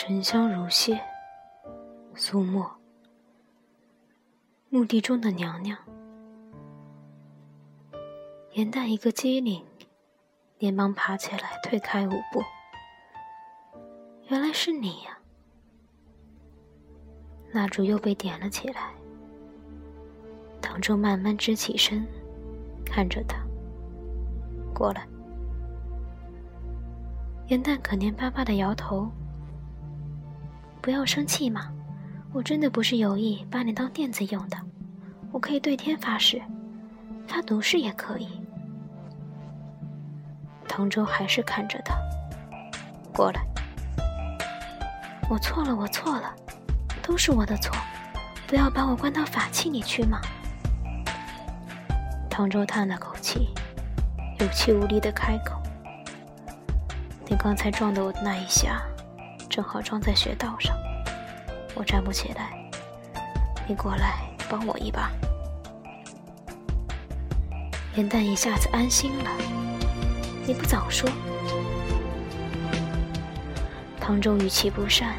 沉香如屑，苏沫。墓地中的娘娘。严淡一个机灵，连忙爬起来，退开五步。原来是你呀！蜡烛又被点了起来。唐周慢慢支起身，看着他。过来。严淡可怜巴巴的摇头。不要生气嘛，我真的不是有意把你当垫子用的，我可以对天发誓，发毒誓也可以。唐周还是看着他，过来。我错了，我错了，都是我的错，不要把我关到法器里去嘛。唐周叹了口气，有气无力的开口：“你刚才撞的我那一下。”正好撞在穴道上，我站不起来。你过来帮我一把。严淡一下子安心了。你不早说。唐周语气不善。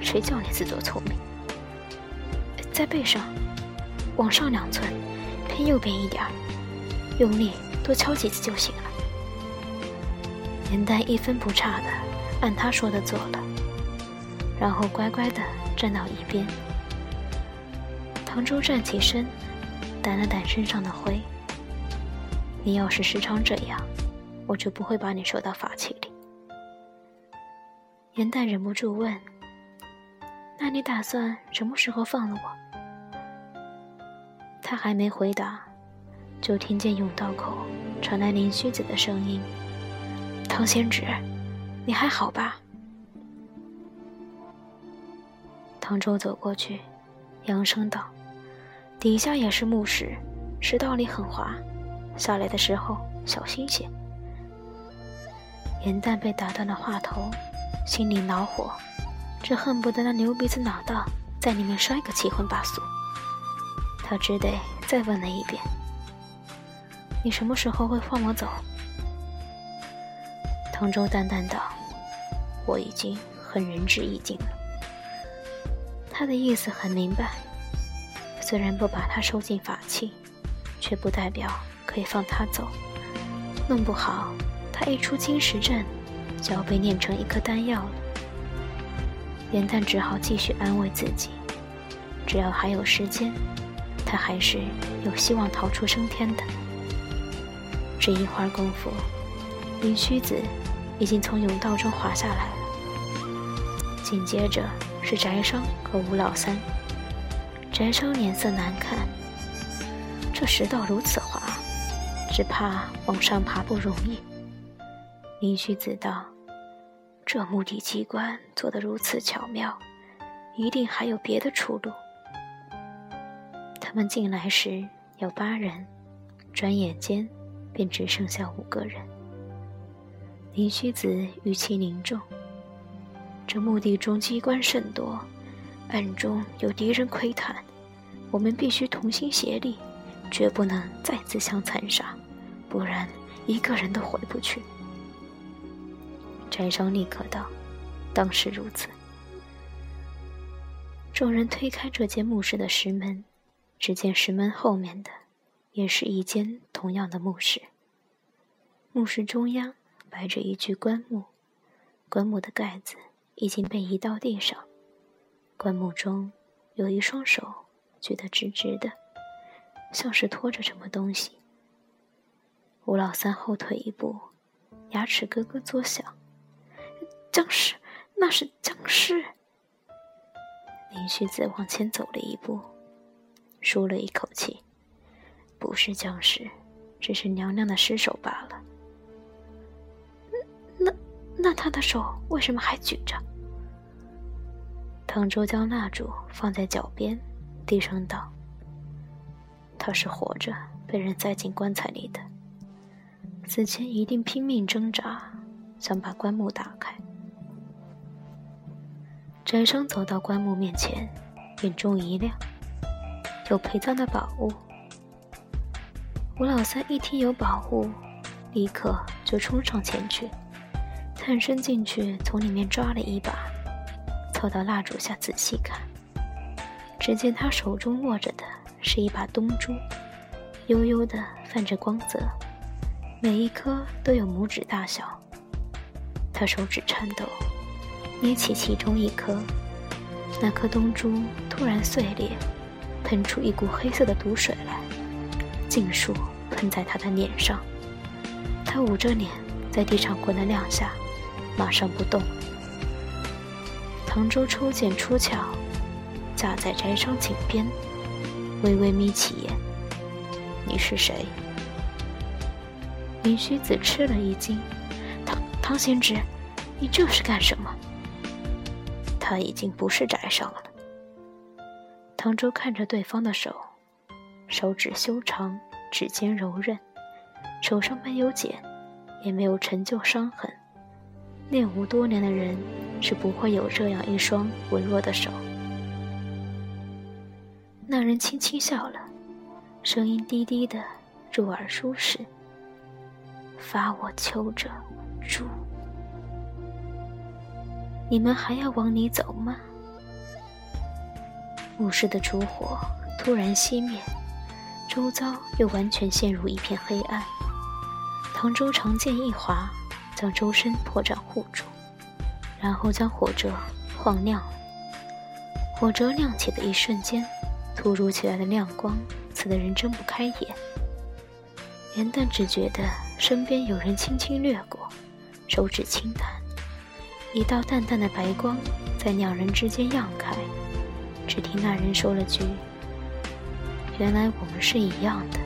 谁叫你自作聪明？在背上，往上两寸，偏右边一点用力多敲几次就行了。严淡一分不差的。按他说的做了，然后乖乖的站到一边。唐周站起身，掸了掸身上的灰。你要是时常这样，我就不会把你收到法器里。严淡忍不住问：“那你打算什么时候放了我？”他还没回答，就听见甬道口传来林虚子的声音：“唐仙芷。”你还好吧？唐周走过去，扬声道：“底下也是墓室，石道里很滑，下来的时候小心些。”严淡被打断了话头，心里恼火，只恨不得那牛鼻子老道在里面摔个七荤八素。他只得再问了一遍：“你什么时候会放我走？”唐周淡淡道：“我已经很仁至义尽了。”他的意思很明白，虽然不把他收进法器，却不代表可以放他走。弄不好，他一出金石阵，就要被炼成一颗丹药了。严淡只好继续安慰自己：只要还有时间，他还是有希望逃出升天的。这一会儿功夫，林虚子。已经从甬道中滑下来了。紧接着是翟商和吴老三。翟商脸色难看，这石道如此滑，只怕往上爬不容易。林虚子道：“这墓地机关做得如此巧妙，一定还有别的出路。”他们进来时有八人，转眼间便只剩下五个人。林虚子语气凝重：“这墓地中机关甚多，暗中有敌人窥探，我们必须同心协力，绝不能再自相残杀，不然一个人都回不去。”翟商立刻道：“当是如此。”众人推开这间墓室的石门，只见石门后面的，也是一间同样的墓室。墓室中央。摆着一具棺木，棺木的盖子已经被移到地上。棺木中有一双手举得直直的，像是托着什么东西。吴老三后退一步，牙齿咯咯作响。僵尸，那是僵尸！林旭子往前走了一步，舒了一口气：“不是僵尸，只是娘娘的尸首罢了。”那他的手为什么还举着？唐周将蜡烛放在脚边，低声道：“他是活着被人塞进棺材里的，死前一定拼命挣扎，想把棺木打开。”翟生走到棺木面前，眼中一亮，有陪葬的宝物。吴老三一听有宝物，立刻就冲上前去。探身进去，从里面抓了一把，凑到蜡烛下仔细看，只见他手中握着的是一把东珠，悠悠的泛着光泽，每一颗都有拇指大小。他手指颤抖，捏起其中一颗，那颗东珠突然碎裂，喷出一股黑色的毒水来，尽数喷在他的脸上。他捂着脸，在地上滚了两下，马上不动。唐周抽剑出鞘，架在翟商颈边，微微眯起眼：“你是谁？”林虚子吃了一惊。唐唐贤侄，你这是干什么？他已经不是宅上了。唐周看着对方的手，手指修长，指尖柔韧，手上没有茧，也没有陈旧伤痕。练武多年的人是不会有这样一双文弱的手。那人轻轻笑了，声音低低的，入耳舒适。罚我求着。住！你们还要往里走吗？墓室的烛火突然熄灭，周遭又完全陷入一片黑暗。唐周长剑一划，将周身破绽护住，然后将火折晃亮。火折亮起的一瞬间，突如其来的亮光刺得人睁不开眼。元旦只觉得身边有人轻轻掠过。手指轻弹，一道淡淡的白光在两人之间漾开。只听那人说了句：“原来我们是一样的。”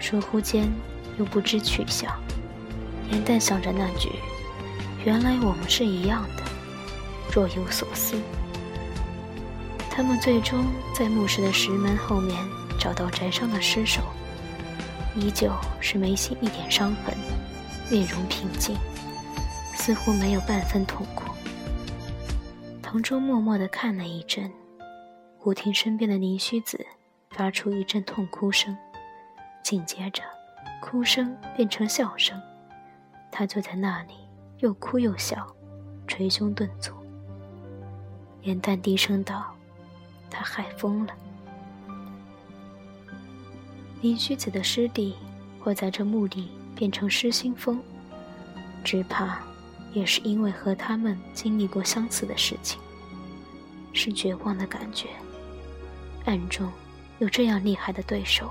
倏忽间又不知去向。严淡想着那句：“原来我们是一样的。”若有所思。他们最终在墓室的石门后面找到翟商的尸首，依旧是眉心一点伤痕。面容平静，似乎没有半分痛苦。唐周默默地看了一阵，忽听身边的林虚子发出一阵痛哭声，紧接着，哭声变成笑声。他就在那里，又哭又笑，捶胸顿足。严淡低声道：“他害疯了。”林虚子的师弟会在这墓里。变成失心疯，只怕也是因为和他们经历过相似的事情，是绝望的感觉。暗中有这样厉害的对手，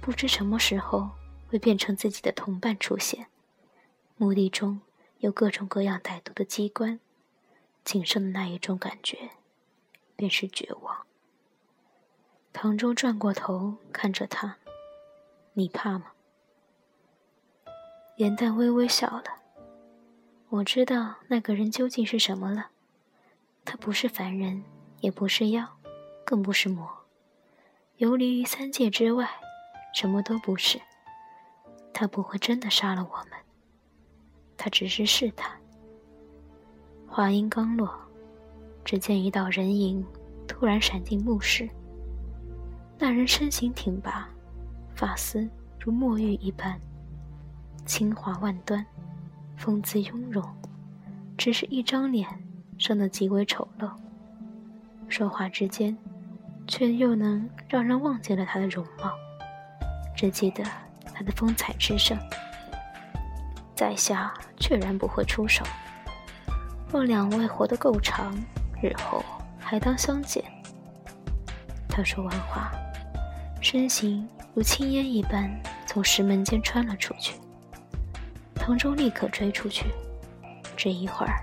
不知什么时候会变成自己的同伴出现。墓地中有各种各样歹毒的机关，仅剩的那一种感觉，便是绝望。唐周转过头看着他：“你怕吗？”颜淡微微笑了。我知道那个人究竟是什么了。他不是凡人，也不是妖，更不是魔，游离于三界之外，什么都不是。他不会真的杀了我们。他只是试探。话音刚落，只见一道人影突然闪进墓室。那人身形挺拔，发丝如墨玉一般。清华万端，风姿雍容，只是一张脸生得极为丑陋。说话之间，却又能让人忘记了他的容貌，只记得他的风采之盛。在下确然不会出手。若两位活得够长，日后还当相见。他说完话，身形如轻烟一般从石门间穿了出去。唐周立刻追出去，只一会儿，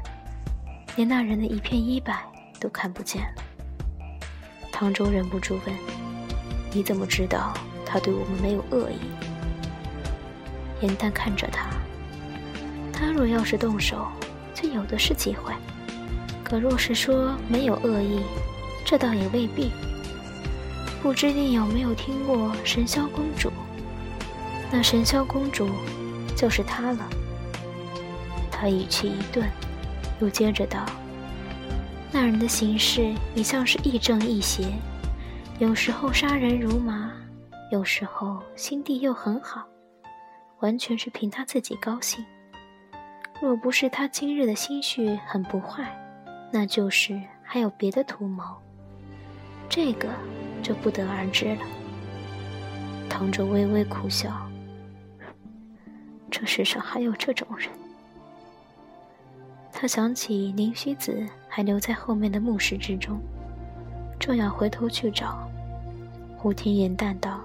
连那人的一片衣摆都看不见了。唐周忍不住问：“你怎么知道他对我们没有恶意？”严淡看着他，他若要是动手，就有的是机会；可若是说没有恶意，这倒也未必。不知你有没有听过神霄公主？那神霄公主。就是他了。他语气一顿，又接着道：“那人的行事也像是亦正亦邪，有时候杀人如麻，有时候心地又很好，完全是凭他自己高兴。若不是他今日的心绪很不坏，那就是还有别的图谋。这个就不得而知了。唐周微微苦笑，这世上还有这种人。他想起宁虚子还留在后面的墓室之中，正要回头去找，忽听言淡道：“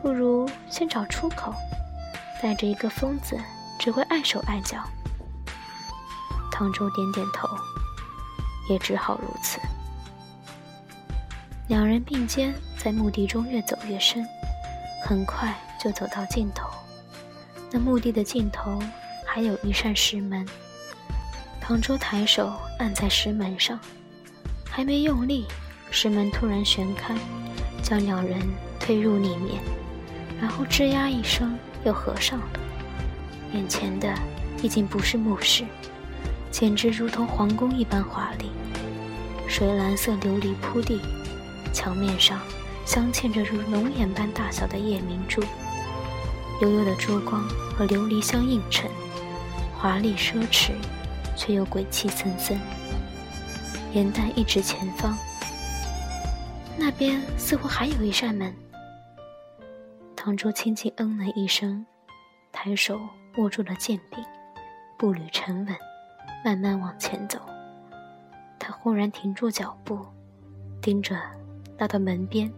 不如先找出口，带着一个疯子，只会碍手碍脚。”唐周点点头，也只好如此。两人并肩在墓地中越走越深，很快就走到尽头。那墓地的尽头还有一扇石门。唐周抬手按在石门上，还没用力，石门突然旋开，将两人推入里面，然后吱呀一声又合上了。眼前的已经不是墓室，简直如同皇宫一般华丽，水蓝色琉璃铺地。墙面上镶嵌着如龙眼般大小的夜明珠，悠悠的珠光和琉璃相映衬，华丽奢侈，却又鬼气森森。颜淡一指前方，那边似乎还有一扇门。唐周轻轻嗯了一声，抬手握住了剑柄，步履沉稳，慢慢往前走。他忽然停住脚步，盯着。那道门边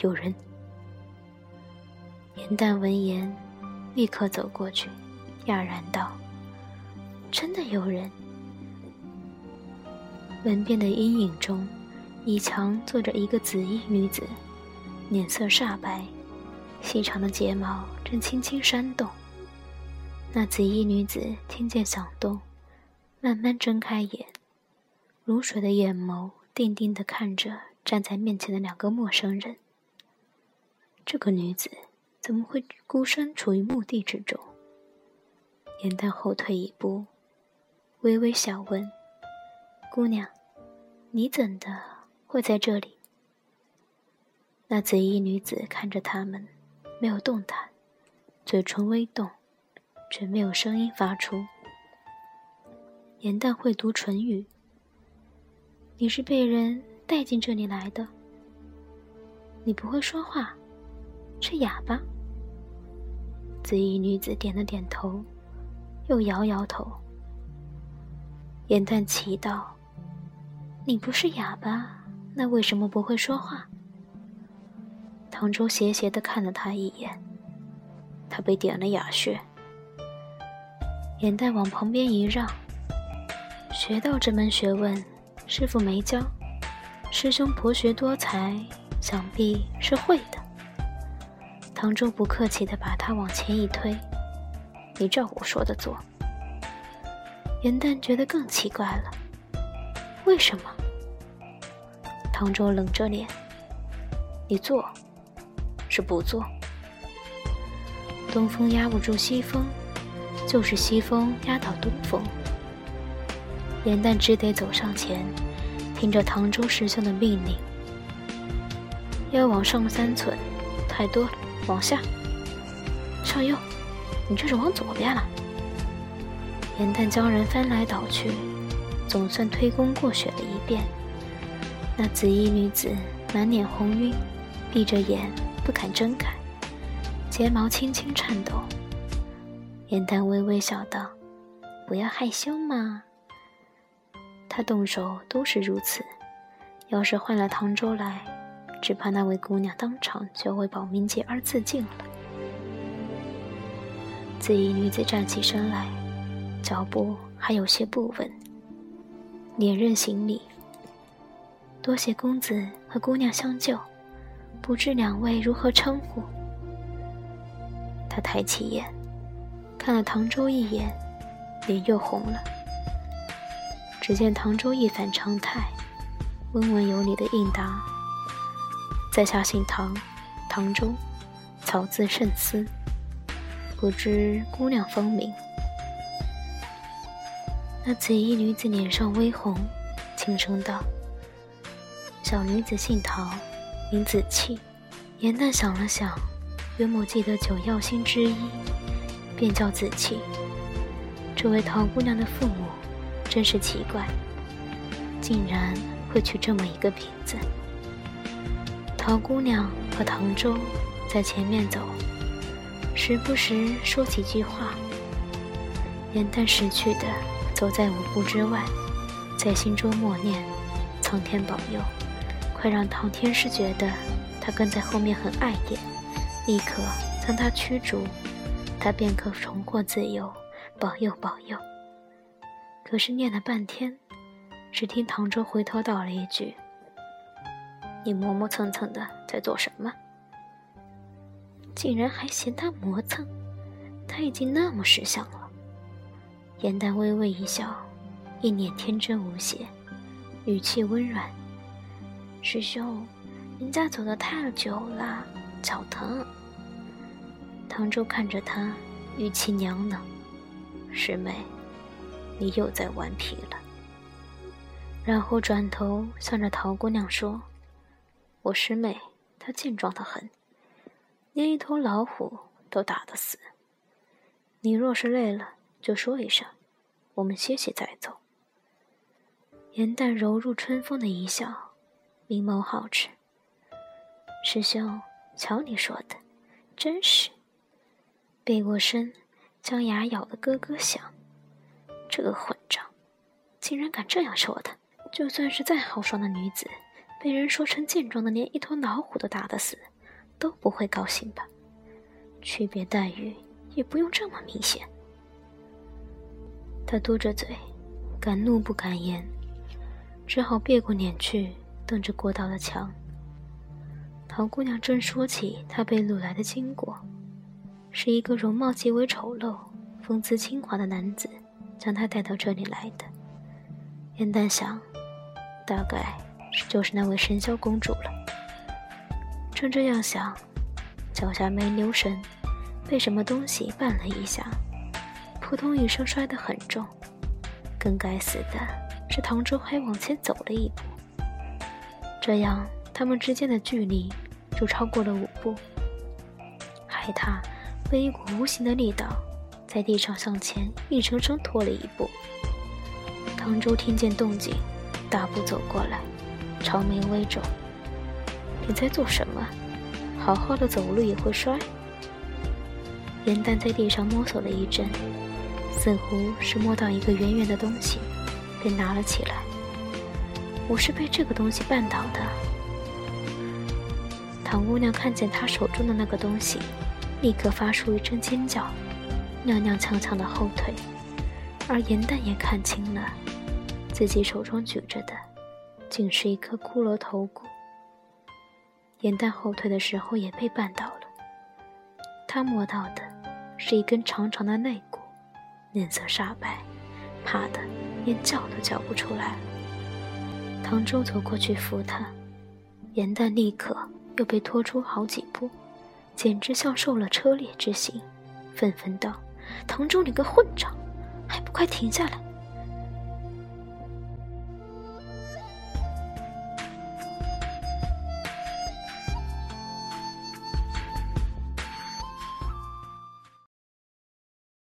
有人。严淡闻言，立刻走过去，讶然道：“真的有人！”门边的阴影中，倚墙坐着一个紫衣女子，脸色煞白，细长的睫毛正轻轻扇动。那紫衣女子听见响动，慢慢睁开眼，如水的眼眸定定地看着。站在面前的两个陌生人，这个女子怎么会孤身处于墓地之中？颜淡后退一步，微微笑问：“姑娘，你怎的会在这里？”那紫衣女子看着他们，没有动弹，嘴唇微动，却没有声音发出。严淡会读唇语：“你是被人。”带进这里来的，你不会说话，是哑巴。紫衣女子点了点头，又摇摇头。严淡奇道：“你不是哑巴，那为什么不会说话？”唐周斜斜的看了他一眼，他被点了哑穴。眼袋往旁边一让，学到这门学问，师傅没教。师兄博学多才，想必是会的。唐周不客气地把他往前一推：“你照我说的做。”严淡觉得更奇怪了，为什么？唐周冷着脸：“你做，是不做？东风压不住西风，就是西风压倒东风。”严淡只得走上前。听着唐周师兄的命令，要往上三寸，太多了，往下，上右，你这是往左边了。严淡将人翻来倒去，总算推功过血了一遍。那紫衣女子满脸红晕，闭着眼不敢睁开，睫毛轻轻颤抖。严淡微微笑道：“不要害羞嘛。”他动手都是如此，要是换了唐周来，只怕那位姑娘当场就为保命节而自尽了。紫衣女子站起身来，脚步还有些不稳，连任行礼：“多谢公子和姑娘相救，不知两位如何称呼？”他抬起眼，看了唐周一眼，脸又红了。只见唐周一反常态，温文有礼的应答：“在下姓唐，唐周，草字慎思，不知姑娘芳名。”那紫衣女子脸上微红，轻声道：“小女子姓陶，名子气。”严淡想了想，约莫记得九曜星之一，便叫子气。这位陶姑娘的父母。真是奇怪，竟然会取这么一个名字。陶姑娘和唐周在前面走，时不时说几句话。颜淡识趣的走在五步之外，在心中默念：“苍天保佑，快让唐天师觉得他跟在后面很碍眼，立刻将他驱逐，他便可重获自由。保佑保佑。”可是念了半天，只听唐周回头道了一句：“你磨磨蹭蹭的在做什么？”竟然还嫌他磨蹭，他已经那么识相了。颜淡微微一笑，一脸天真无邪，语气温软：“师兄，您家走的太久了，脚疼。”唐周看着他，语气娘冷：“师妹，你又在顽皮了。”然后转头向着陶姑娘说：“我师妹她健壮的很，连一头老虎都打得死。你若是累了。”就说一声，我们歇歇再走。颜淡柔如春风的一笑，明眸皓齿。师兄，瞧你说的，真是。背过身，将牙咬得咯咯响。这个混账，竟然敢这样说他！就算是再豪爽的女子，被人说成健壮的连一头老虎都打得死，都不会高兴吧？区别待遇也不用这么明显。他嘟着嘴，敢怒不敢言，只好别过脸去，瞪着过道的墙。陶姑娘正说起她被掳来的经过，是一个容貌极为丑陋、风姿清华的男子将她带到这里来的。燕丹想，大概就是那位神霄公主了。正这样想，脚下没留神，被什么东西绊了一下。扑通一声，摔得很重。更该死的是，唐周还往前走了一步，这样他们之间的距离就超过了五步。害他被一股无形的力道在地上向前硬生生拖了一步。唐周听见动静，大步走过来，朝眉微皱：“你在做什么？好好的走路也会摔？”颜淡在地上摸索了一阵。似乎是摸到一个圆圆的东西，便拿了起来。我是被这个东西绊倒的。唐姑娘看见他手中的那个东西，立刻发出一声尖叫，踉踉跄跄的后退。而颜淡也看清了，自己手中举着的，竟是一颗骷髅头骨。颜淡后退的时候也被绊倒了，他摸到的是一根长长的肋骨。脸色煞白，怕的连叫都叫不出来了。唐周走过去扶他，颜淡立刻又被拖出好几步，简直像受了车裂之刑，愤愤道：“唐周，你个混账，还不快停下来！